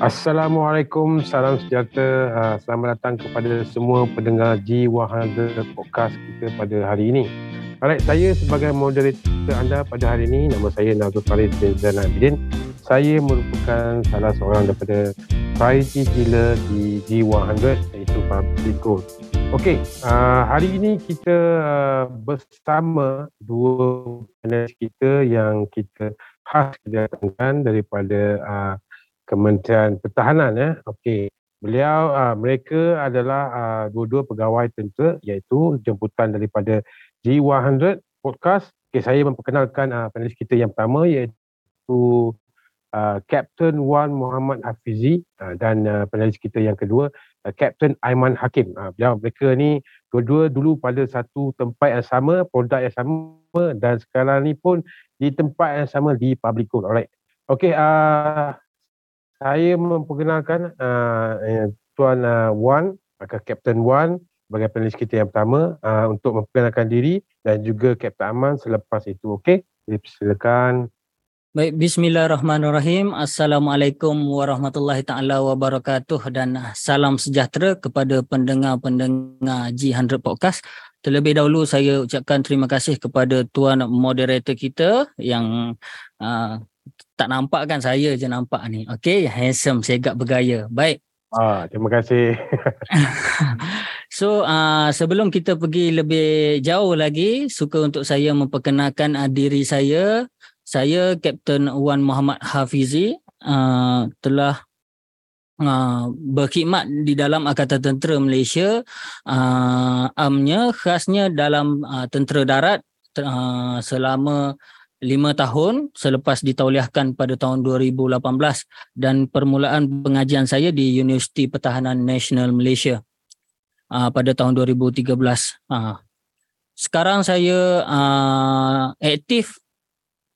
Assalamualaikum, salam sejahtera. Uh, selamat datang kepada semua pendengar G100 Podcast kita pada hari ini. Alright, saya sebagai moderator anda pada hari ini, nama saya Nazul Farid bin Zainal Abidin. Saya merupakan salah seorang daripada priority dealer di G100 iaitu Public Gold. Okey, uh, hari ini kita uh, bersama dua panelis kita yang kita khas kedatangkan daripada uh, Kementerian Pertahanan ya. Okey. Beliau uh, mereka adalah uh, dua-dua pegawai tentera iaitu jemputan daripada G100 podcast. Okey, saya memperkenalkan uh, panelis kita yang pertama iaitu uh, Captain Wan Muhammad Hafizi uh, dan uh, panelis kita yang kedua uh, Captain Aiman Hakim. Uh, beliau mereka ni dua-dua dulu pada satu tempat yang sama, produk yang sama dan sekarang ni pun di tempat yang sama di Public Code. Alright. Okey, uh, saya memperkenalkan uh, Tuan uh, Wan, maka Captain Wan sebagai panelis kita yang pertama uh, untuk memperkenalkan diri dan juga Captain Aman selepas itu. Okey, silakan. Baik, bismillahirrahmanirrahim. Assalamualaikum warahmatullahi taala wabarakatuh dan salam sejahtera kepada pendengar-pendengar G100 Podcast. Terlebih dahulu saya ucapkan terima kasih kepada tuan moderator kita yang uh, tak nampak kan saya je nampak ni. Okay, handsome, segak bergaya. Baik. Ah, terima kasih. so, uh, sebelum kita pergi lebih jauh lagi, suka untuk saya memperkenalkan uh, diri saya. Saya Kapten Wan Muhammad Hafizi uh, telah uh, berkhidmat di dalam Angkatan Tentera Malaysia. Uh, amnya khasnya dalam uh, tentera darat uh, selama lima tahun selepas ditauliahkan pada tahun 2018 dan permulaan pengajian saya di Universiti Pertahanan Nasional Malaysia uh, pada tahun 2013. Uh, sekarang saya uh, aktif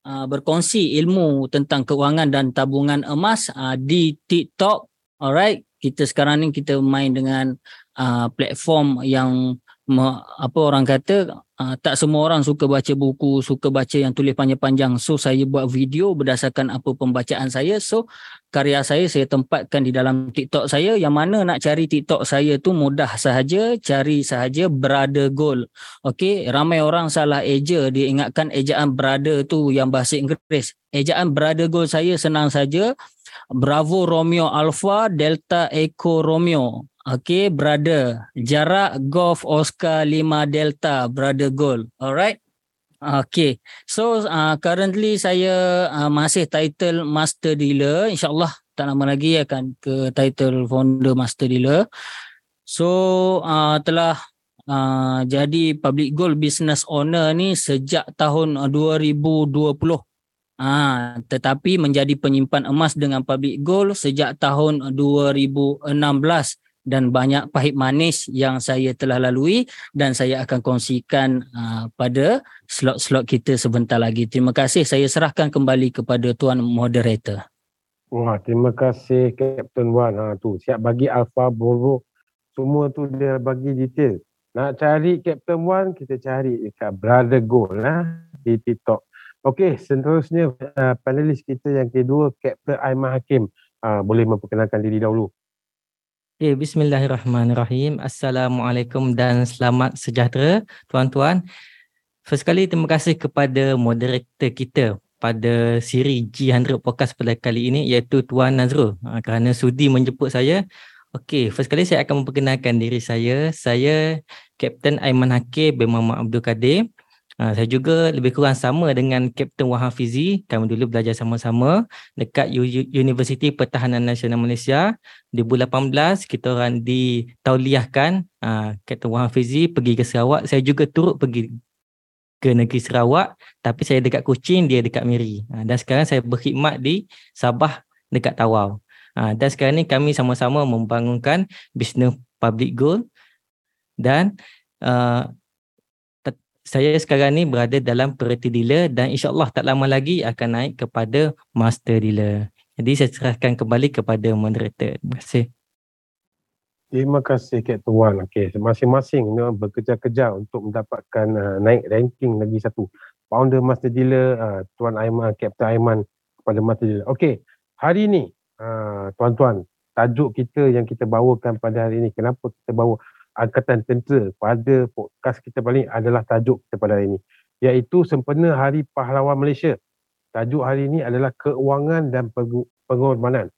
uh, berkongsi ilmu tentang keuangan dan tabungan emas uh, di TikTok. Alright, kita sekarang ni kita main dengan uh, platform yang apa orang kata uh, tak semua orang suka baca buku, suka baca yang tulis panjang-panjang. So saya buat video berdasarkan apa pembacaan saya. So karya saya saya tempatkan di dalam TikTok saya. Yang mana nak cari TikTok saya tu mudah sahaja, cari sahaja Brother Gold. Okey, ramai orang salah eja dia ingatkan ejaan brother tu yang bahasa Inggeris. Ejaan Brother Gold saya senang saja. Bravo Romeo Alpha Delta Echo Romeo. Okay, brother. Jarak golf Oscar 5 Delta, brother goal. Alright. Okay. So, uh, currently saya uh, masih title master dealer. InsyaAllah tak lama lagi akan ke title founder master dealer. So, uh, telah uh, jadi public goal business owner ni sejak tahun 2020. Ah, tetapi menjadi penyimpan emas dengan public goal sejak tahun 2016 dan banyak pahit manis yang saya telah lalui dan saya akan kongsikan uh, pada slot-slot kita sebentar lagi. Terima kasih. Saya serahkan kembali kepada tuan moderator. Wah, terima kasih Captain Wan. Ha tu, siap bagi Alpha Bravo. Semua tu dia bagi detail. Nak cari Captain Wan, kita cari dekat Brother Gold lah di TikTok. Okey, seterusnya uh, panelis kita yang kedua Captain Aiman Hakim. Uh, boleh memperkenalkan diri dahulu. Okay, Bismillahirrahmanirrahim. Assalamualaikum dan selamat sejahtera tuan-tuan. First sekali terima kasih kepada moderator kita pada siri G100 podcast pada kali ini iaitu Tuan Nazrul ha, kerana sudi menjemput saya. Okey, first sekali saya akan memperkenalkan diri saya. Saya Kapten Aiman Hakim bin Muhammad Abdul Kadir. Uh, saya juga lebih kurang sama dengan Kapten Wahafizi. Kami dulu belajar sama-sama dekat U- Universiti Pertahanan Nasional Malaysia. Di 2018 kita orang ditauliahkan uh, Kapten Wahafizi pergi ke Sarawak. Saya juga turut pergi ke negeri Sarawak tapi saya dekat Kuching, dia dekat Miri. Uh, dan sekarang saya berkhidmat di Sabah dekat Tawau. Uh, dan sekarang ni kami sama-sama membangunkan bisnes public goal dan uh, saya sekarang ni berada dalam priority dealer dan insyaAllah tak lama lagi akan naik kepada master dealer. Jadi saya serahkan kembali kepada moderator. Terima kasih. Terima kasih Kak Tuan. Okay, masing-masing bekerja-kerja untuk mendapatkan uh, naik ranking lagi satu. Founder Master Dealer, uh, Tuan Aiman, Captain Aiman kepada Master Dealer. Okay, hari ini uh, tuan-tuan, tajuk kita yang kita bawakan pada hari ini, kenapa kita bawa Angkatan Tentera pada podcast kita paling adalah tajuk kita pada hari ini, iaitu sempena Hari Pahlawan Malaysia. Tajuk hari ini adalah keuangan dan pengorbanan.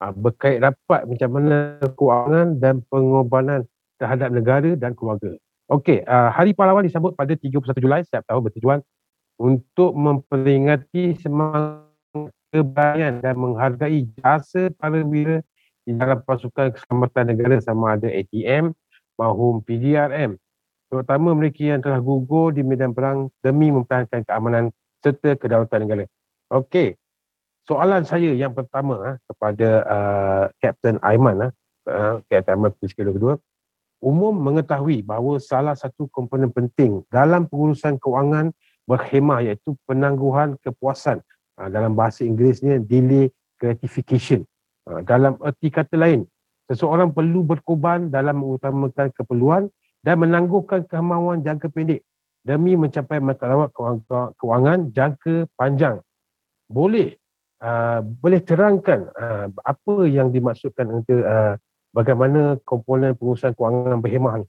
Uh, berkait rapat macam mana keuangan dan pengorbanan terhadap negara dan keluarga. Okey, uh, Hari Pahlawan disambut pada 31 Julai setiap tahun bertujuan untuk memperingati semangat kebayan dan menghargai jasa para wira di dalam pasukan keselamatan negara sama ada ATM maupun PDRM terutama mereka yang telah gugur di medan perang demi mempertahankan keamanan serta kedaulatan negara. Okey. Soalan saya yang pertama ha, kepada uh, Captain Aiman, uh, Captain Aiman Pilihan kedua, umum mengetahui bahawa salah satu komponen penting dalam pengurusan kewangan berkhemah iaitu penangguhan kepuasan uh, dalam bahasa Inggerisnya delay gratification. Uh, dalam erti kata lain, seseorang perlu berkorban dalam mengutamakan keperluan dan menangguhkan kemauan jangka pendek demi mencapai matlamat kewangan jangka panjang. Boleh uh, boleh terangkan uh, apa yang dimaksudkan untuk uh, bagaimana komponen pengurusan kewangan berhemah ni.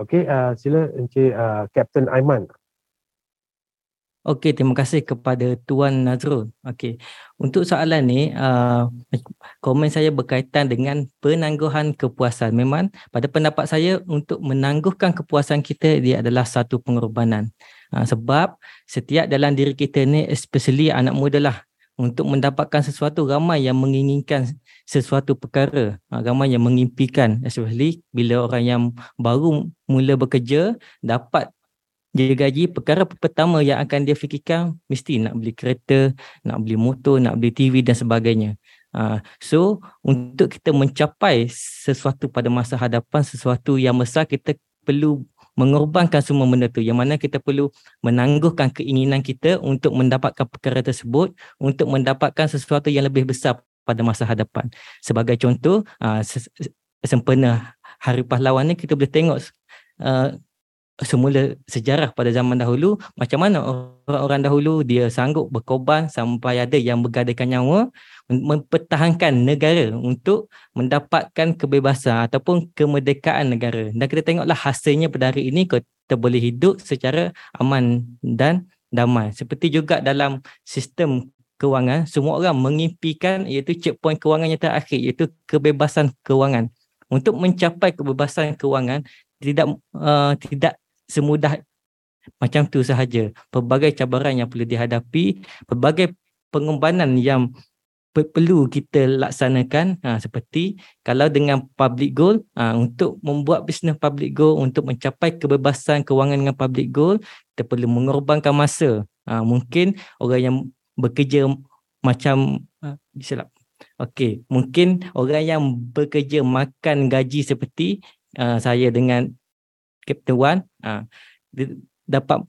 Okey, uh, sila Encik uh, Captain Aiman. Okey, terima kasih kepada Tuan Nazrul. Okey, untuk soalan ni, uh, komen saya berkaitan dengan penangguhan kepuasan. Memang pada pendapat saya untuk menangguhkan kepuasan kita dia adalah satu pengorbanan. Uh, sebab setiap dalam diri kita ni, especially anak muda lah, untuk mendapatkan sesuatu ramai yang menginginkan sesuatu perkara ha, ramai yang mengimpikan especially bila orang yang baru mula bekerja dapat dia gaji perkara pertama yang akan dia fikirkan mesti nak beli kereta nak beli motor nak beli TV dan sebagainya ha, so untuk kita mencapai sesuatu pada masa hadapan sesuatu yang besar kita perlu mengorbankan semua benda tu yang mana kita perlu menangguhkan keinginan kita untuk mendapatkan perkara tersebut untuk mendapatkan sesuatu yang lebih besar pada masa hadapan. Sebagai contoh, uh, sempena Hari Pahlawan ni kita boleh tengok uh, semula sejarah pada zaman dahulu macam mana orang-orang dahulu dia sanggup berkorban sampai ada yang bergadaikan nyawa mempertahankan negara untuk mendapatkan kebebasan ataupun kemerdekaan negara. Dan kita tengoklah hasilnya pada hari ini kita boleh hidup secara aman dan damai. Seperti juga dalam sistem kewangan semua orang mengimpikan iaitu checkpoint kewangan yang terakhir iaitu kebebasan kewangan. Untuk mencapai kebebasan kewangan tidak uh, tidak semudah macam tu sahaja. Pelbagai cabaran yang perlu dihadapi, pelbagai pengorbanan yang perlu kita laksanakan ha, seperti kalau dengan public goal ha, untuk membuat bisnes public goal untuk mencapai kebebasan kewangan dengan public goal kita perlu mengorbankan masa ha, mungkin orang yang bekerja macam ha, silap okey mungkin orang yang bekerja makan gaji seperti uh, saya dengan Captain Wan uh, dapat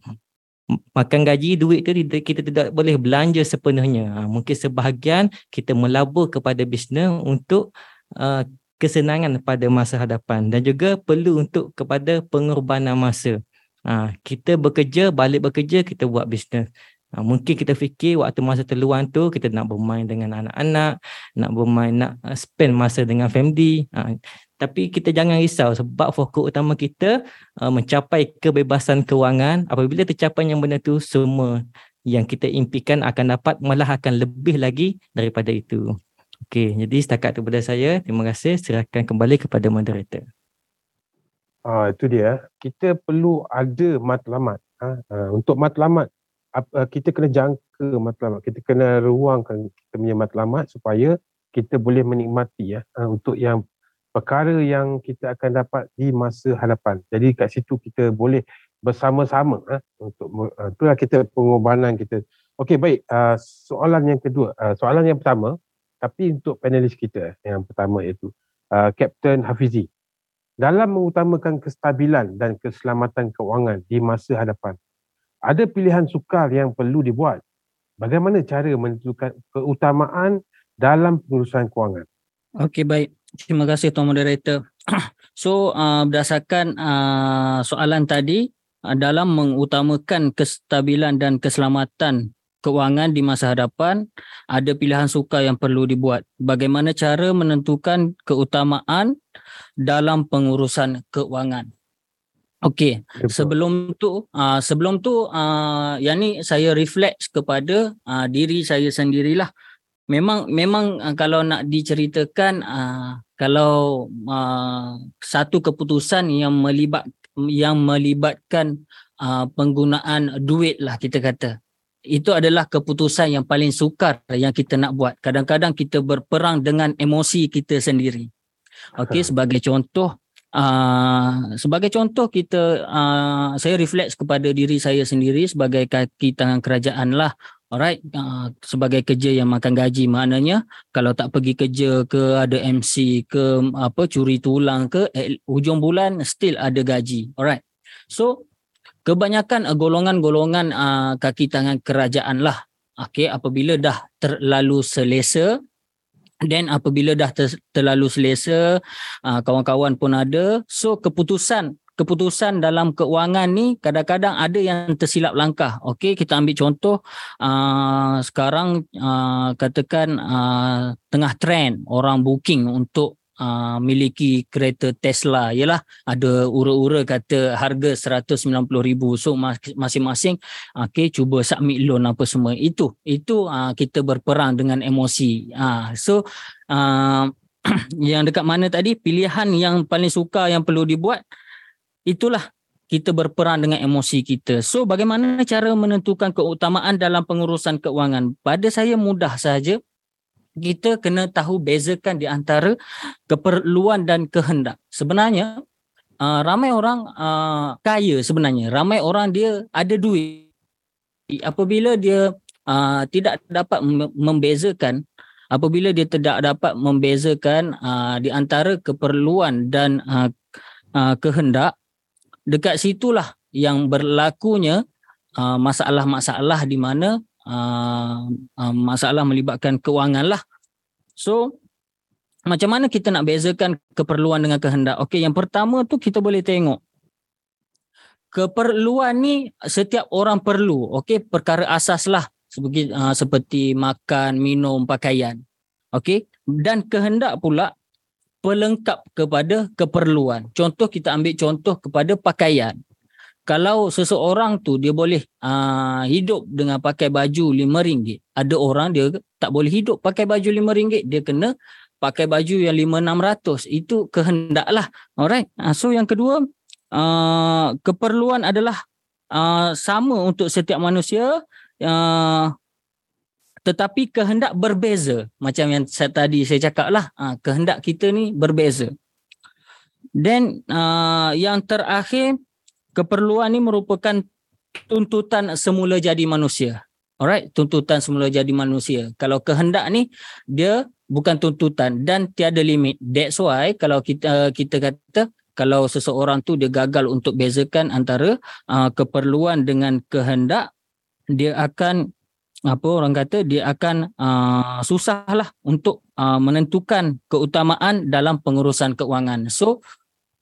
makan gaji duit tu kita tidak boleh belanja sepenuhnya. Uh, mungkin sebahagian kita melabur kepada bisnes untuk uh, kesenangan pada masa hadapan dan juga perlu untuk kepada pengorbanan masa. Uh, kita bekerja balik bekerja kita buat bisnes. Ha, mungkin kita fikir waktu masa terluang tu kita nak bermain dengan anak-anak, nak bermain, nak spend masa dengan family. Ha, tapi kita jangan risau sebab fokus utama kita uh, mencapai kebebasan kewangan apabila tercapai yang benda tu semua yang kita impikan akan dapat malah akan lebih lagi daripada itu. Okey, jadi setakat itu pada saya. Terima kasih. Serahkan kembali kepada moderator. Ah, itu dia. Kita perlu ada matlamat. Uh, untuk matlamat, uh, kita kena jangka matlamat. Kita kena ruangkan kita punya matlamat supaya kita boleh menikmati ya uh, untuk yang perkara yang kita akan dapat di masa hadapan. Jadi kat situ kita boleh bersama-sama eh, untuk uh, itulah kita pengorbanan kita. Okey baik, uh, soalan yang kedua, uh, soalan yang pertama tapi untuk panelis kita yang pertama iaitu uh, Captain Hafizi. Dalam mengutamakan kestabilan dan keselamatan keuangan di masa hadapan, ada pilihan sukar yang perlu dibuat. Bagaimana cara menentukan keutamaan dalam pengurusan kewangan? Okey baik. Terima kasih Tuan Moderator. so uh, berdasarkan uh, soalan tadi uh, dalam mengutamakan kestabilan dan keselamatan keuangan di masa hadapan, ada pilihan sukar yang perlu dibuat. Bagaimana cara menentukan keutamaan dalam pengurusan keuangan? Okey, sebelum tu uh, sebelum tu uh, yang ni saya reflect kepada uh, diri saya sendirilah. Memang memang uh, kalau nak diceritakan uh, kalau uh, satu keputusan yang melibat yang melibatkan uh, penggunaan duit lah kita kata itu adalah keputusan yang paling sukar yang kita nak buat. Kadang-kadang kita berperang dengan emosi kita sendiri. Okey, sebagai contoh, uh, sebagai contoh kita, uh, saya refleks kepada diri saya sendiri sebagai kaki tangan kerajaan lah. Alright, uh, sebagai kerja yang makan gaji maknanya kalau tak pergi kerja ke ada MC ke apa curi tulang ke eh, hujung bulan still ada gaji. Alright. So kebanyakan uh, golongan-golongan uh, kaki tangan kerajaan lah okey apabila dah terlalu selesa dan apabila dah ter, terlalu selesa uh, kawan-kawan pun ada so keputusan keputusan dalam keuangan ni kadang-kadang ada yang tersilap langkah. Okey kita ambil contoh uh, sekarang uh, katakan uh, tengah trend orang booking untuk uh, miliki kereta Tesla. Ialah ada ura-ura kata harga 190,000 so masing-masing okey cuba submit loan apa semua. Itu itu uh, kita berperang dengan emosi. Uh, so uh, yang dekat mana tadi? Pilihan yang paling suka yang perlu dibuat itulah kita berperan dengan emosi kita. So bagaimana cara menentukan keutamaan dalam pengurusan keuangan? Pada saya mudah saja kita kena tahu bezakan di antara keperluan dan kehendak. Sebenarnya uh, ramai orang uh, kaya sebenarnya, ramai orang dia ada duit. Apabila dia uh, tidak dapat membezakan apabila dia tidak dapat membezakan uh, di antara keperluan dan uh, uh, kehendak dekat situlah yang berlakunya uh, masalah-masalah di mana uh, uh, masalah melibatkan kewangan lah. So macam mana kita nak bezakan keperluan dengan kehendak? Okey, yang pertama tu kita boleh tengok keperluan ni setiap orang perlu. Okey, perkara asas lah seperti uh, seperti makan, minum, pakaian. Okey, dan kehendak pula pelengkap kepada keperluan. Contoh kita ambil contoh kepada pakaian kalau seseorang tu dia boleh uh, hidup dengan pakai baju RM5, ada orang dia tak boleh hidup pakai baju RM5, dia kena pakai baju yang RM5,600. Itu kehendaklah. Alright. Uh, so yang kedua, uh, keperluan adalah uh, sama untuk setiap manusia uh, tetapi kehendak berbeza. Macam yang saya tadi saya cakap lah, uh, kehendak kita ni berbeza. Dan uh, yang terakhir, keperluan ni merupakan tuntutan semula jadi manusia. Alright, tuntutan semula jadi manusia. Kalau kehendak ni dia bukan tuntutan dan tiada limit. That's why kalau kita kita kata kalau seseorang tu dia gagal untuk bezakan antara uh, keperluan dengan kehendak, dia akan apa orang kata dia akan uh, susahlah untuk uh, menentukan keutamaan dalam pengurusan keuangan. So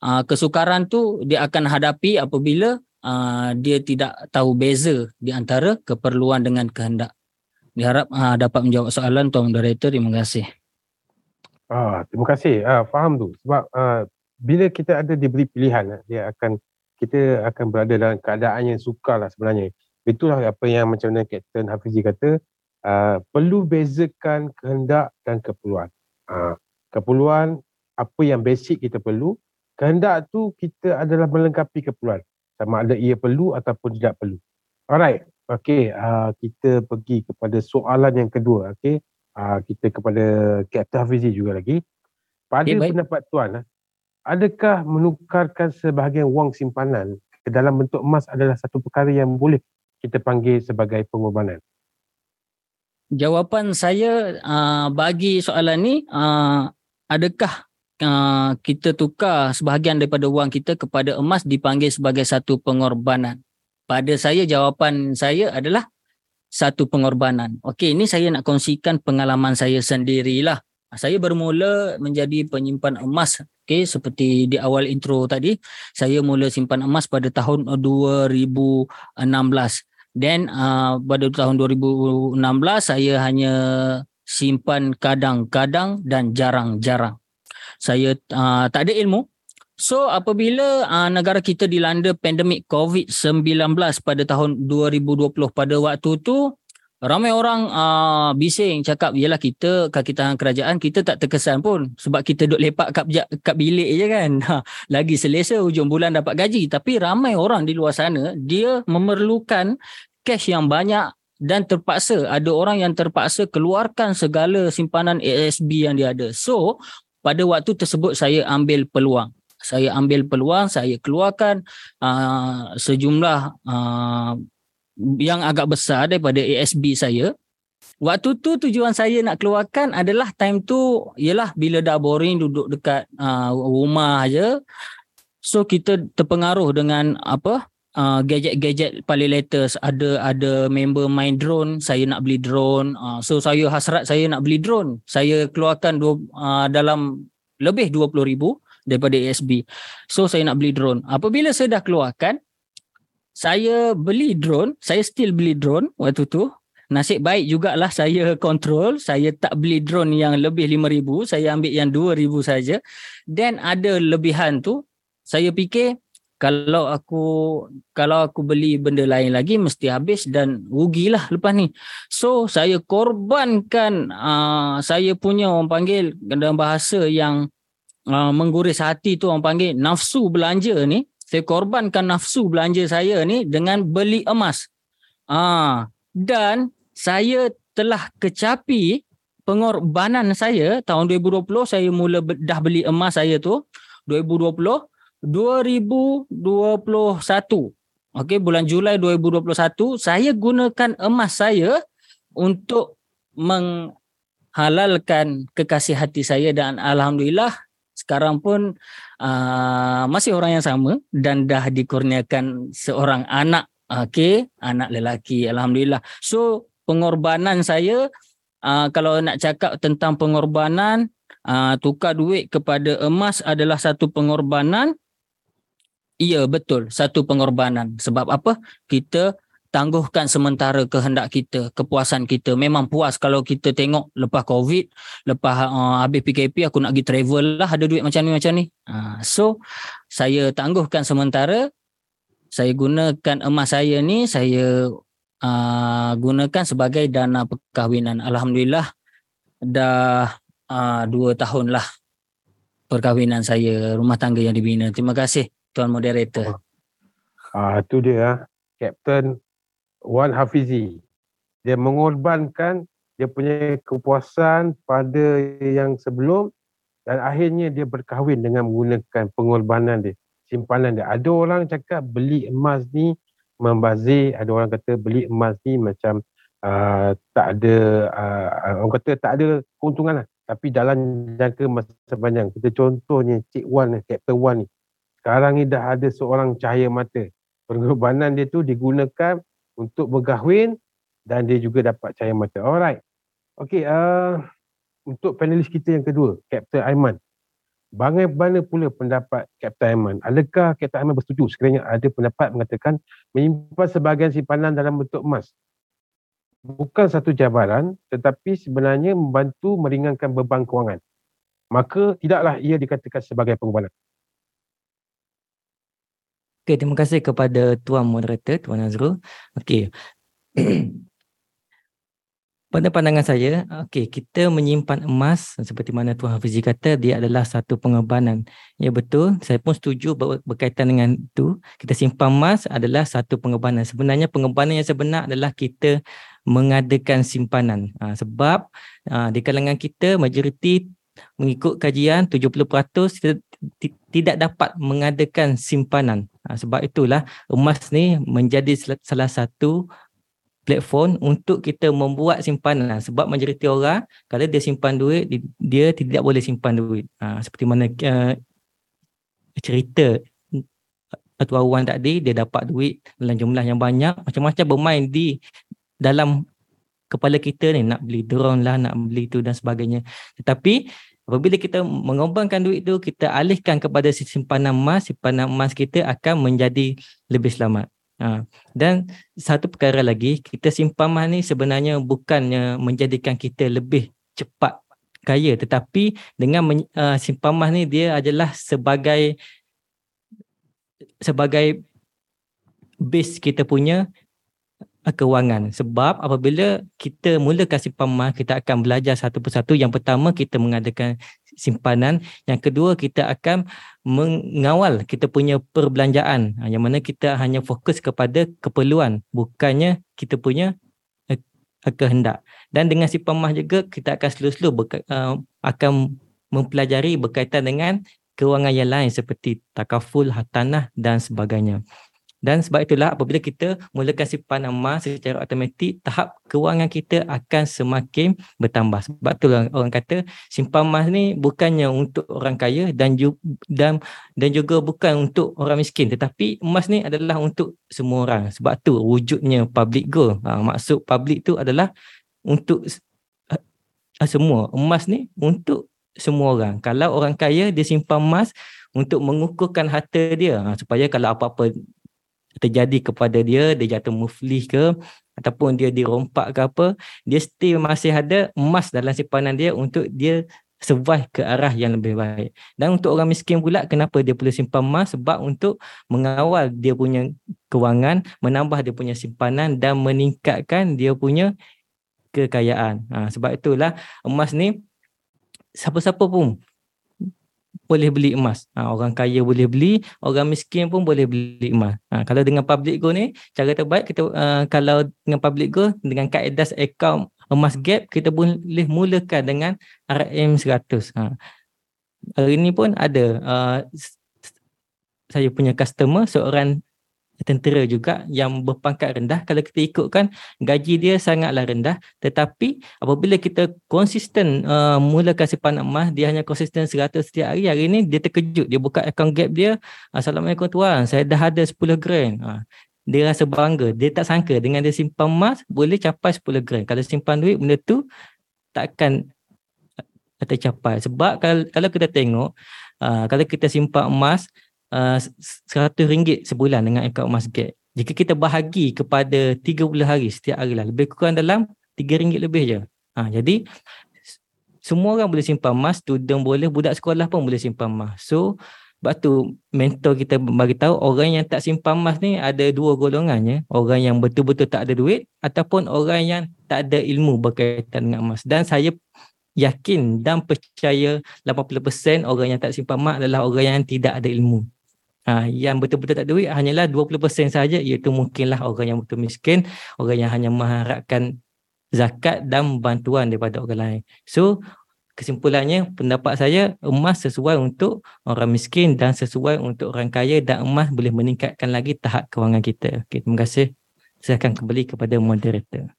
uh, kesukaran tu dia akan hadapi apabila uh, dia tidak tahu beza di antara keperluan dengan kehendak. Diharap uh, dapat menjawab soalan Tuan Moderator. Terima kasih. Ah, terima kasih. Ah, faham tu. Sebab uh, bila kita ada diberi pilihan, dia akan kita akan berada dalam keadaan yang sukar lah sebenarnya. Itulah apa yang macam mana Captain Hafizi kata, uh, perlu bezakan kehendak dan keperluan. Uh, keperluan apa yang basic kita perlu, kehendak tu kita adalah melengkapi keperluan. Sama ada ia perlu ataupun tidak perlu. Alright okey uh, kita pergi kepada soalan yang kedua okey. Uh, kita kepada Captain Hafizi juga lagi. Pada okay, pendapat tuan adakah menukarkan sebahagian wang simpanan ke dalam bentuk emas adalah satu perkara yang boleh kita panggil sebagai pengorbanan jawapan saya uh, bagi soalan ni uh, adakah uh, kita tukar sebahagian daripada wang kita kepada emas dipanggil sebagai satu pengorbanan. Pada saya jawapan saya adalah satu pengorbanan. Okey, ini saya nak kongsikan pengalaman saya sendirilah. Saya bermula menjadi penyimpan emas. Okey, seperti di awal intro tadi, saya mula simpan emas pada tahun 2016. Then uh, pada tahun 2016 saya hanya simpan kadang-kadang dan jarang-jarang. Saya uh, tak ada ilmu. So apabila uh, negara kita dilanda pandemik COVID-19 pada tahun 2020 pada waktu tu ramai orang uh, bising cakap yalah kita kaki tangan kerajaan kita tak terkesan pun sebab kita duduk lepak kat, kat bilik je kan. Ha, lagi selesa hujung bulan dapat gaji. Tapi ramai orang di luar sana dia memerlukan cash yang banyak dan terpaksa. Ada orang yang terpaksa keluarkan segala simpanan ASB yang dia ada. So pada waktu tersebut saya ambil peluang. Saya ambil peluang saya keluarkan uh, sejumlah uh, yang agak besar daripada ASB saya. Waktu tu tujuan saya nak keluarkan adalah time tu ialah bila dah boring duduk dekat uh, rumah aja. So kita terpengaruh dengan apa? Uh, gadget-gadget paling latest ada ada member main drone saya nak beli drone uh, so saya hasrat saya nak beli drone saya keluarkan dua, uh, dalam lebih 20000 daripada ASB so saya nak beli drone apabila saya dah keluarkan saya beli drone, saya still beli drone waktu tu. Nasib baik jugalah saya kontrol, saya tak beli drone yang lebih 5000, saya ambil yang 2000 saja. Dan ada lebihan tu, saya fikir kalau aku kalau aku beli benda lain lagi mesti habis dan rugilah lepas ni. So saya korbankan uh, saya punya orang panggil dalam bahasa yang uh, mengguris hati tu orang panggil nafsu belanja ni saya korbankan nafsu belanja saya ni dengan beli emas. Ah, dan saya telah kecapi pengorbanan saya tahun 2020 saya mula dah beli emas saya tu 2020 2021 okey bulan Julai 2021 saya gunakan emas saya untuk menghalalkan kekasih hati saya dan alhamdulillah sekarang pun uh, masih orang yang sama dan dah dikurniakan seorang anak. Okey anak lelaki alhamdulillah. So pengorbanan saya uh, kalau nak cakap tentang pengorbanan uh, tukar duit kepada emas adalah satu pengorbanan. Iya betul satu pengorbanan. Sebab apa? Kita tangguhkan sementara kehendak kita, kepuasan kita. Memang puas kalau kita tengok lepas COVID, lepas uh, habis PKP aku nak pergi travel lah ada duit macam ni macam ni. Uh, so saya tangguhkan sementara saya gunakan emas saya ni saya uh, gunakan sebagai dana perkahwinan. Alhamdulillah dah uh, dua tahun lah perkahwinan saya, rumah tangga yang dibina. Terima kasih Tuan Moderator. Ah, uh, tu dia, Captain Wan Hafizi. Dia mengorbankan dia punya kepuasan pada yang sebelum dan akhirnya dia berkahwin dengan menggunakan pengorbanan dia, simpanan dia. Ada orang cakap beli emas ni membazir, ada orang kata beli emas ni macam uh, tak ada, uh, orang kata tak ada keuntungan lah. Tapi dalam jangka masa panjang, kita contohnya Cik Wan, Captain Wan ni, sekarang ni dah ada seorang cahaya mata. Pengorbanan dia tu digunakan untuk berkahwin dan dia juga dapat cahaya mata. Alright. Okey, uh, untuk panelis kita yang kedua, Captain Aiman. Bagaimana pula pendapat Captain Aiman? Adakah Captain Aiman bersetuju sekiranya ada pendapat mengatakan menyimpan sebahagian simpanan dalam bentuk emas bukan satu jabaran tetapi sebenarnya membantu meringankan beban kewangan. Maka tidaklah ia dikatakan sebagai pengorbanan. Okey, terima kasih kepada tuan moderator, tuan Azrul. Okey. Pada pandangan saya, okey, kita menyimpan emas seperti mana tuan Hafizi kata, dia adalah satu pengorbanan. Ya betul, saya pun setuju berkaitan dengan itu. Kita simpan emas adalah satu pengorbanan. Sebenarnya pengorbanan yang sebenar adalah kita mengadakan simpanan. Ha, sebab ha, di kalangan kita majoriti mengikut kajian 70% kita tidak dapat mengadakan simpanan. Ha, sebab itulah emas ni menjadi salah satu platform untuk kita membuat simpanan. Sebab majoriti orang kalau dia simpan duit, dia tidak boleh simpan duit. Ha, seperti mana uh, cerita Tuan Wan tadi, dia dapat duit dalam jumlah yang banyak. Macam-macam bermain di dalam kepala kita ni nak beli drone lah, nak beli tu dan sebagainya. Tetapi apabila kita mengorbankan duit tu, kita alihkan kepada simpanan emas, simpanan emas kita akan menjadi lebih selamat. Ha. Dan satu perkara lagi, kita simpan mas ni sebenarnya bukannya menjadikan kita lebih cepat kaya tetapi dengan uh, simpan mas ni dia adalah sebagai sebagai base kita punya kewangan. Sebab apabila kita mulakan simpan mas kita akan belajar satu persatu. Yang pertama kita mengadakan simpanan. Yang kedua kita akan mengawal kita punya perbelanjaan. Ha, yang mana kita hanya fokus kepada keperluan bukannya kita punya uh, kehendak. Dan dengan simpan mas juga kita akan slow-slow uh, akan mempelajari berkaitan dengan kewangan yang lain seperti takaful, tanah dan sebagainya. Dan sebab itulah apabila kita mulakan simpanan emas secara automatik, tahap kewangan kita akan semakin bertambah. Sebab itulah orang kata simpan emas ni bukannya untuk orang kaya dan dan dan juga bukan untuk orang miskin tetapi emas ni adalah untuk semua orang. Sebab tu wujudnya public gold. Ha, maksud public tu adalah untuk uh, semua. Emas ni untuk semua orang. Kalau orang kaya dia simpan emas untuk mengukuhkan harta dia ha, supaya kalau apa-apa terjadi kepada dia, dia jatuh muflih ke ataupun dia dirompak ke apa, dia still masih ada emas dalam simpanan dia untuk dia survive ke arah yang lebih baik. Dan untuk orang miskin pula, kenapa dia perlu simpan emas? Sebab untuk mengawal dia punya kewangan, menambah dia punya simpanan dan meningkatkan dia punya kekayaan. Ha, sebab itulah emas ni siapa-siapa pun boleh beli emas. Ha, orang kaya boleh beli, orang miskin pun boleh beli emas. Ha, kalau dengan public go ni, cara terbaik kita uh, kalau dengan public go dengan kaedah account emas gap kita boleh mulakan dengan RM100. Ha. Hari ni pun ada uh, saya punya customer seorang tentera juga yang berpangkat rendah. Kalau kita ikutkan gaji dia sangatlah rendah. Tetapi apabila kita konsisten uh, mulakan simpanan emas dia hanya konsisten 100 setiap hari hari ni dia terkejut. Dia buka account gap dia Assalamualaikum tuan saya dah ada 10 grand. Uh, dia rasa bangga. Dia tak sangka dengan dia simpan emas boleh capai 10 grand. Kalau simpan duit benda tu takkan tercapai. Sebab kalau, kalau kita tengok uh, kalau kita simpan emas RM100 uh, sebulan dengan akaun gap. Jika kita bahagi kepada 30 hari setiap hari lah, lebih kurang dalam RM3 lebih je. Ha, jadi, semua orang boleh simpan emas, student boleh, budak sekolah pun boleh simpan emas. So, sebab tu mentor kita bagi tahu orang yang tak simpan emas ni ada dua golongannya. Orang yang betul-betul tak ada duit ataupun orang yang tak ada ilmu berkaitan dengan emas. Dan saya yakin dan percaya 80% orang yang tak simpan emas adalah orang yang tidak ada ilmu. Ha, yang betul-betul tak duit hanyalah 20% saja iaitu mungkinlah orang yang betul miskin, orang yang hanya mengharapkan zakat dan bantuan daripada orang lain. So kesimpulannya pendapat saya emas sesuai untuk orang miskin dan sesuai untuk orang kaya dan emas boleh meningkatkan lagi tahap kewangan kita. Okay, terima kasih. Saya akan kembali kepada moderator.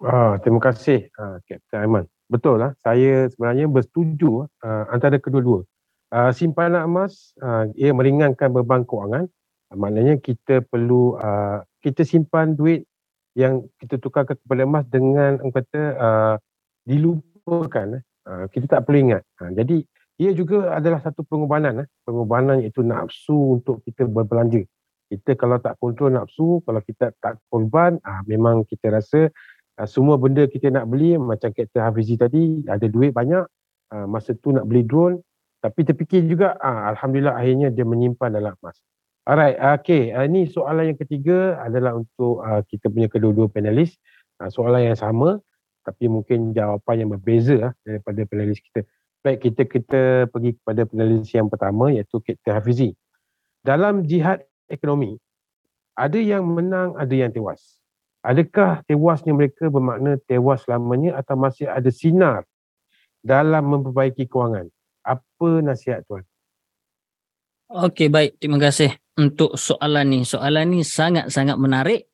Ah, terima kasih uh, Captain Aiman. Betul lah, saya sebenarnya bersetuju uh, antara kedua-dua uh, simpanan emas uh, ia meringankan beban kewangan. Uh, maknanya kita perlu uh, kita simpan duit yang kita tukarkan kepada emas dengan orang kata uh, dilupakan uh, kita tak perlu ingat. Uh, jadi ia juga adalah satu pengorbanan uh, pengorbanan iaitu nafsu untuk kita berbelanja. Kita kalau tak kontrol nafsu kalau kita tak korban uh, memang kita rasa uh, semua benda kita nak beli macam kata Hafizi tadi ada duit banyak uh, masa tu nak beli drone tapi terfikir juga, ah, Alhamdulillah akhirnya dia menyimpan dalam emas. Alright, okay. Uh, ini soalan yang ketiga adalah untuk uh, kita punya kedua-dua panelis. Uh, soalan yang sama, tapi mungkin jawapan yang berbeza uh, daripada panelis kita. Baik, kita kita pergi kepada panelis yang pertama iaitu Kapten Hafizi. Dalam jihad ekonomi, ada yang menang, ada yang tewas. Adakah tewasnya mereka bermakna tewas selamanya atau masih ada sinar dalam memperbaiki kewangan? Apa nasihat tuan? Okey baik terima kasih untuk soalan ni. Soalan ni sangat-sangat menarik.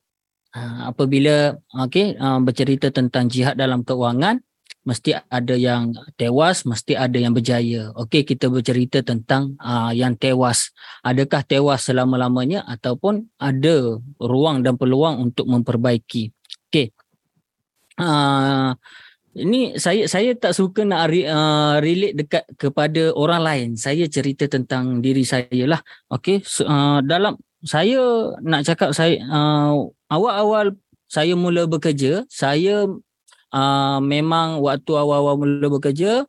Ha, apabila okey uh, bercerita tentang jihad dalam keuangan mesti ada yang tewas, mesti ada yang berjaya. Okey kita bercerita tentang uh, yang tewas. Adakah tewas selama-lamanya ataupun ada ruang dan peluang untuk memperbaiki. Okey. Uh, ini saya saya tak suka nak re, uh, relate dekat kepada orang lain. Saya cerita tentang diri saya lah. Okey, so, uh, dalam saya nak cakap saya uh, awal-awal saya mula bekerja, saya uh, memang waktu awal-awal mula bekerja,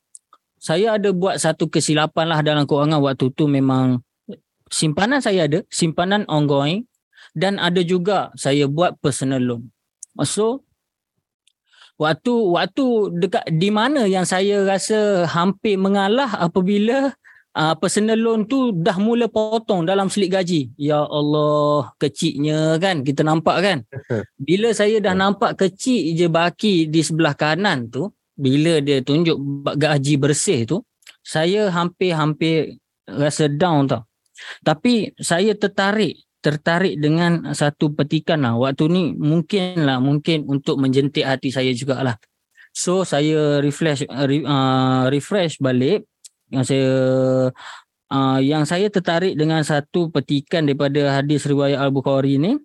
saya ada buat satu kesilapan lah dalam keuangan waktu tu memang simpanan saya ada, simpanan ongoing dan ada juga saya buat personal loan. So waktu waktu dekat di mana yang saya rasa hampir mengalah apabila uh, personal loan tu dah mula potong dalam slip gaji. Ya Allah, kecilnya kan kita nampak kan. Bila saya dah nampak kecil je baki di sebelah kanan tu, bila dia tunjuk gaji bersih tu, saya hampir-hampir rasa down tau. Tapi saya tertarik tertarik dengan satu petikan lah. Waktu ni mungkin lah, mungkin untuk menjentik hati saya jugalah. So saya refresh uh, refresh balik yang saya uh, yang saya tertarik dengan satu petikan daripada hadis riwayat Al-Bukhari ni.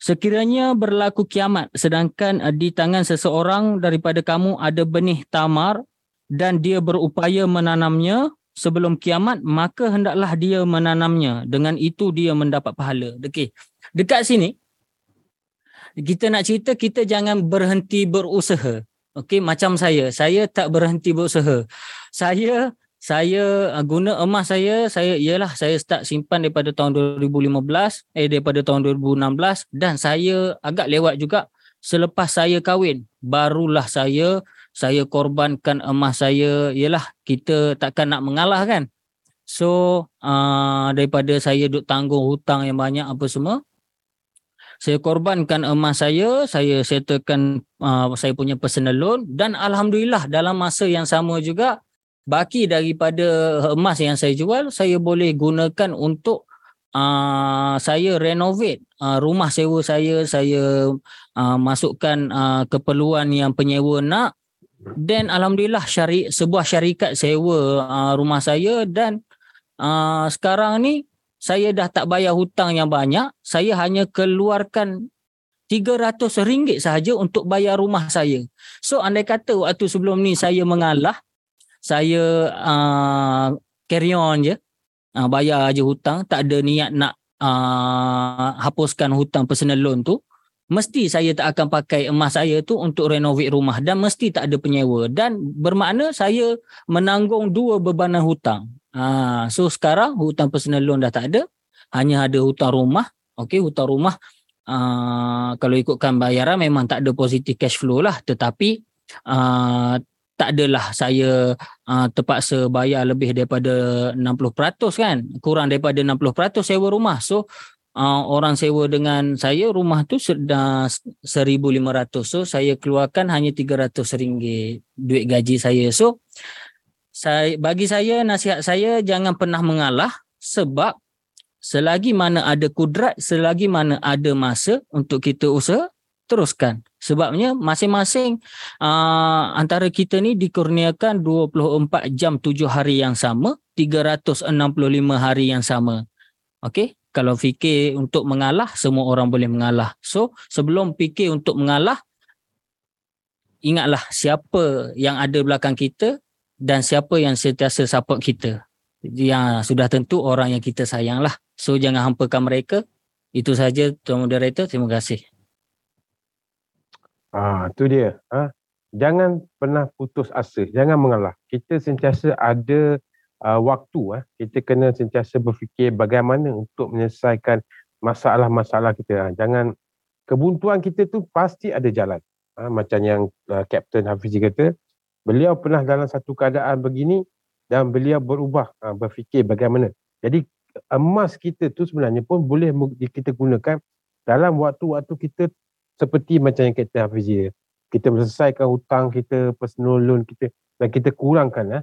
Sekiranya berlaku kiamat sedangkan uh, di tangan seseorang daripada kamu ada benih tamar dan dia berupaya menanamnya sebelum kiamat maka hendaklah dia menanamnya. Dengan itu dia mendapat pahala. Okey. Dekat sini kita nak cerita kita jangan berhenti berusaha. Okey macam saya. Saya tak berhenti berusaha. Saya saya uh, guna emas saya saya ialah saya start simpan daripada tahun 2015 eh daripada tahun 2016 dan saya agak lewat juga selepas saya kahwin. Barulah saya saya korbankan emas saya ialah kita takkan nak mengalah kan? So uh, daripada saya duk tanggung hutang yang banyak apa semua saya korbankan emas saya saya settlekan uh, saya punya personal loan dan alhamdulillah dalam masa yang sama juga baki daripada emas yang saya jual saya boleh gunakan untuk uh, saya renovate uh, rumah sewa saya saya uh, masukkan uh, keperluan yang penyewa nak dan alhamdulillah syari sebuah syarikat sewa uh, rumah saya dan uh, sekarang ni saya dah tak bayar hutang yang banyak. Saya hanya keluarkan RM300 sahaja untuk bayar rumah saya. So andai kata waktu sebelum ni saya mengalah saya uh, carry on je uh, bayar aja hutang. Tak ada niat nak uh, hapuskan hutang personal loan tu mesti saya tak akan pakai emas saya tu untuk renovate rumah dan mesti tak ada penyewa. Dan bermakna saya menanggung dua bebanan hutang. Ha, so sekarang hutang personal loan dah tak ada, hanya ada hutang rumah. Okey, hutang rumah uh, kalau ikutkan bayaran memang tak ada positif cash flow lah. Tetapi uh, tak adalah saya uh, terpaksa bayar lebih daripada 60% kan. Kurang daripada 60% sewa rumah. So uh, orang sewa dengan saya rumah tu sudah 1500 so saya keluarkan hanya 300 ringgit duit gaji saya. So saya bagi saya nasihat saya jangan pernah mengalah sebab selagi mana ada kudrat selagi mana ada masa untuk kita usaha teruskan. Sebabnya masing-masing uh, antara kita ni dikurniakan 24 jam 7 hari yang sama 365 hari yang sama. Okey kalau fikir untuk mengalah semua orang boleh mengalah. So sebelum fikir untuk mengalah ingatlah siapa yang ada belakang kita dan siapa yang sentiasa support kita. Yang sudah tentu orang yang kita sayang lah. So jangan hampakan mereka. Itu saja tuan moderator. Terima kasih. Ah tu dia. Ha? jangan pernah putus asa. Jangan mengalah. Kita sentiasa ada uh, waktu eh, kita kena sentiasa berfikir bagaimana untuk menyelesaikan masalah-masalah kita. Uh, jangan kebuntuan kita tu pasti ada jalan. Uh, macam yang uh, Captain Hafizi kata, beliau pernah dalam satu keadaan begini dan beliau berubah uh, berfikir bagaimana. Jadi emas kita tu sebenarnya pun boleh kita gunakan dalam waktu-waktu kita seperti macam yang Captain Hafizi kita menyelesaikan hutang kita, personal loan kita dan kita kurangkan eh,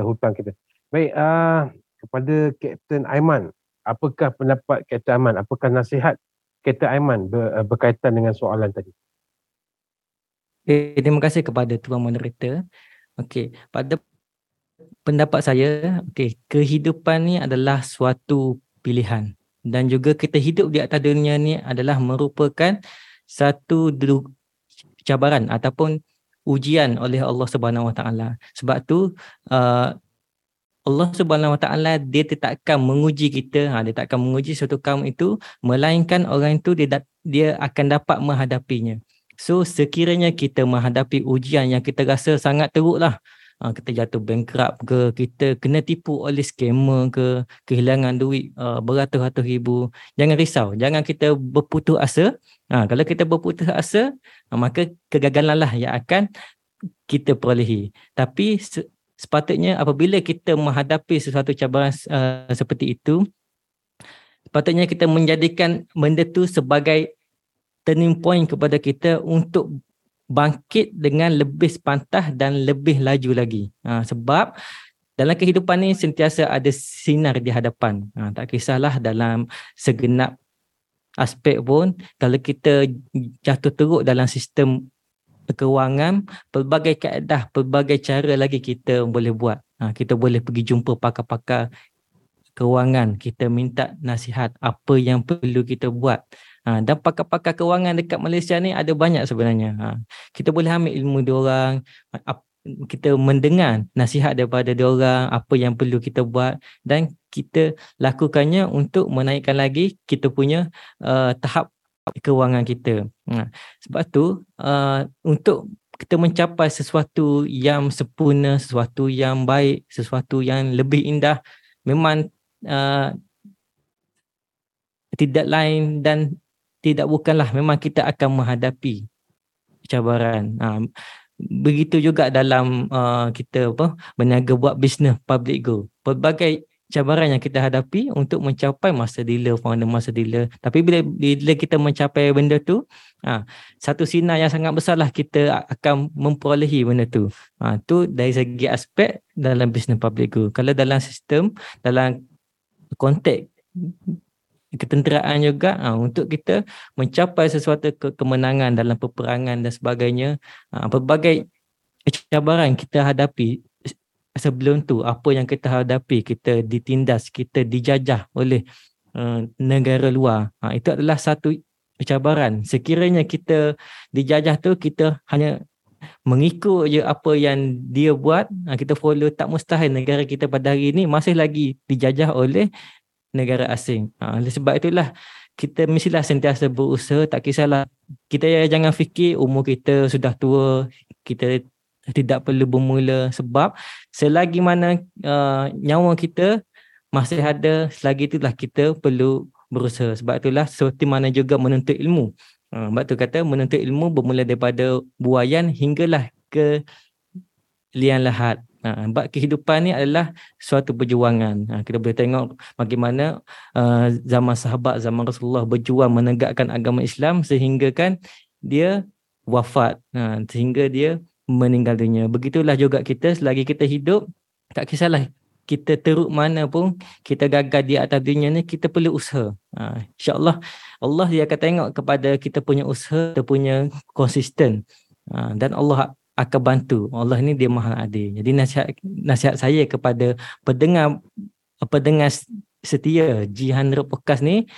hutang kita. Baik, uh, kepada Kapten Aiman, apakah pendapat Kapten Aiman? Apakah nasihat Kapten Aiman ber, uh, berkaitan dengan soalan tadi? Okay, terima kasih kepada Tuan Moderator. Okey, pada pendapat saya, okey, kehidupan ni adalah suatu pilihan dan juga kita hidup di atas dunia ni adalah merupakan satu cabaran ataupun ujian oleh Allah Subhanahu Wa Taala. Sebab tu uh, Allah Subhanahu Wa Taala dia takkan menguji kita, ha, dia takkan menguji suatu kaum itu melainkan orang itu dia dia akan dapat menghadapinya. So sekiranya kita menghadapi ujian yang kita rasa sangat teruklah, uh, kita jatuh bankrupt ke, kita kena tipu oleh scammer ke, kehilangan duit uh, beratus-ratus ribu, jangan risau, jangan kita berputus asa. Uh, kalau kita berputus asa, uh, maka kegagalan lah yang akan kita perolehi. Tapi sepatutnya apabila kita menghadapi sesuatu cabaran uh, seperti itu, sepatutnya kita menjadikan benda tu sebagai turning point kepada kita untuk bangkit dengan lebih sepantah dan lebih laju lagi. Ha, sebab dalam kehidupan ni sentiasa ada sinar di hadapan. Ha, tak kisahlah dalam segenap aspek pun kalau kita jatuh teruk dalam sistem kewangan, pelbagai kaedah, pelbagai cara lagi kita boleh buat. Ha, kita boleh pergi jumpa pakar-pakar kewangan, kita minta nasihat apa yang perlu kita buat. Ha, dan pakar-pakar kewangan dekat Malaysia ni ada banyak sebenarnya. Ha, kita boleh ambil ilmu dia orang, kita mendengar nasihat daripada dia orang, apa yang perlu kita buat dan kita lakukannya untuk menaikkan lagi kita punya uh, tahap kewangan kita. Ha, sebab tu uh, untuk kita mencapai sesuatu yang sempurna, sesuatu yang baik, sesuatu yang lebih indah memang uh, tidak lain dan tidak bukanlah memang kita akan menghadapi cabaran. Ha, begitu juga dalam uh, kita apa berniaga buat bisnes public go. Pelbagai cabaran yang kita hadapi untuk mencapai masa dealer, founder masa dealer. Tapi bila bila kita mencapai benda tu, ha, satu sinar yang sangat besar lah kita akan memperolehi benda tu. Ha, tu dari segi aspek dalam bisnes public go. Kalau dalam sistem, dalam konteks ketenteraan juga ha, untuk kita mencapai sesuatu ke- kemenangan dalam peperangan dan sebagainya. Ha, pelbagai cabaran kita hadapi sebelum tu, apa yang kita hadapi, kita ditindas, kita dijajah oleh uh, negara luar. Ha, itu adalah satu cabaran. Sekiranya kita dijajah tu, kita hanya mengikut je apa yang dia buat, ha, kita follow tak mustahil negara kita pada hari ini masih lagi dijajah oleh negara asing. Ha, sebab itulah kita mestilah sentiasa berusaha tak kisahlah kita jangan fikir umur kita sudah tua kita tidak perlu bermula sebab selagi mana uh, nyawa kita masih ada selagi itulah kita perlu berusaha sebab itulah seperti mana juga menuntut ilmu uh, sebab tu kata menuntut ilmu bermula daripada buayan hinggalah ke lian lahat Ha, sebab kehidupan ni adalah suatu perjuangan. Ha, kita boleh tengok bagaimana uh, zaman sahabat, zaman Rasulullah berjuang menegakkan agama Islam sehingga kan dia wafat. Ha, sehingga dia meninggal dunia. Begitulah juga kita selagi kita hidup, tak kisahlah kita teruk mana pun, kita gagal di atas dunia ni, kita perlu usaha. Ha, InsyaAllah Allah dia akan tengok kepada kita punya usaha, kita punya konsisten. Ha, dan Allah akan bantu. Allah ni dia maha adil. Jadi nasihat nasihat saya kepada pendengar pendengar setia G100 podcast ni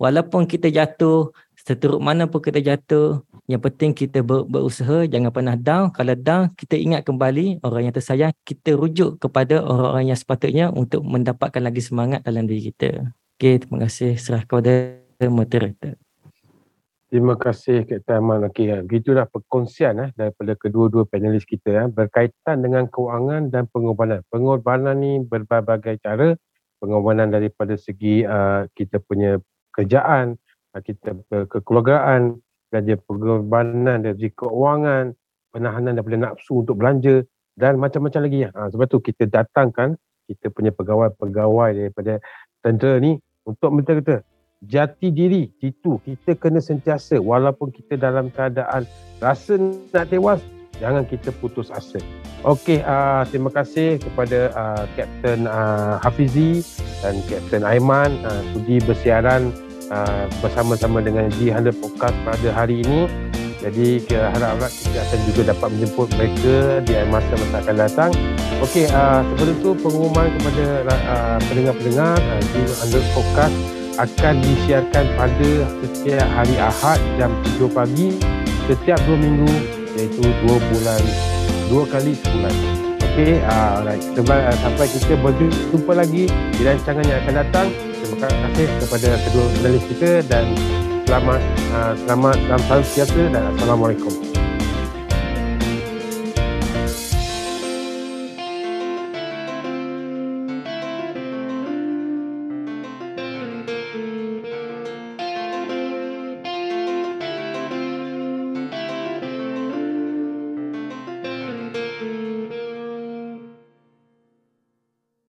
walaupun kita jatuh seteruk mana pun kita jatuh yang penting kita ber, berusaha jangan pernah down kalau down kita ingat kembali orang yang tersayang kita rujuk kepada orang-orang yang sepatutnya untuk mendapatkan lagi semangat dalam diri kita. Okey, terima kasih serah kepada moderator. Terima kasih Kapten Aman. Okey, begitulah perkongsian eh, daripada kedua-dua panelis kita eh, berkaitan dengan kewangan dan pengorbanan. Pengorbanan ni berbagai cara. Pengorbanan daripada segi uh, kita punya kerjaan, uh, kita ke kekeluargaan, dia pengorbanan dari segi keuangan, penahanan daripada nafsu untuk belanja dan macam-macam lagi. Uh, sebab tu kita datangkan kita punya pegawai-pegawai daripada tentera ni untuk minta kata jati diri itu kita kena sentiasa walaupun kita dalam keadaan rasa nak tewas jangan kita putus asa okey uh, terima kasih kepada uh, Kapten uh, Hafizi dan Kapten Aiman uh, sudi bersiaran uh, bersama-sama dengan G100 Podcast pada hari ini jadi kita harap-harap kita akan juga dapat menjemput mereka di masa-masa akan datang okey uh, sebelum itu pengumuman kepada uh, pendengar-pendengar uh, G100 Podcast akan disiarkan pada setiap hari Ahad jam 7 pagi setiap 2 minggu iaitu 2 bulan 2 kali sebulan. Okey, uh, uh, sampai kita berjumpa lagi di rancangan yang akan datang. Terima kasih kepada kedua panelis kita dan selamat uh, selamat dalam tahun sejahtera dan Assalamualaikum.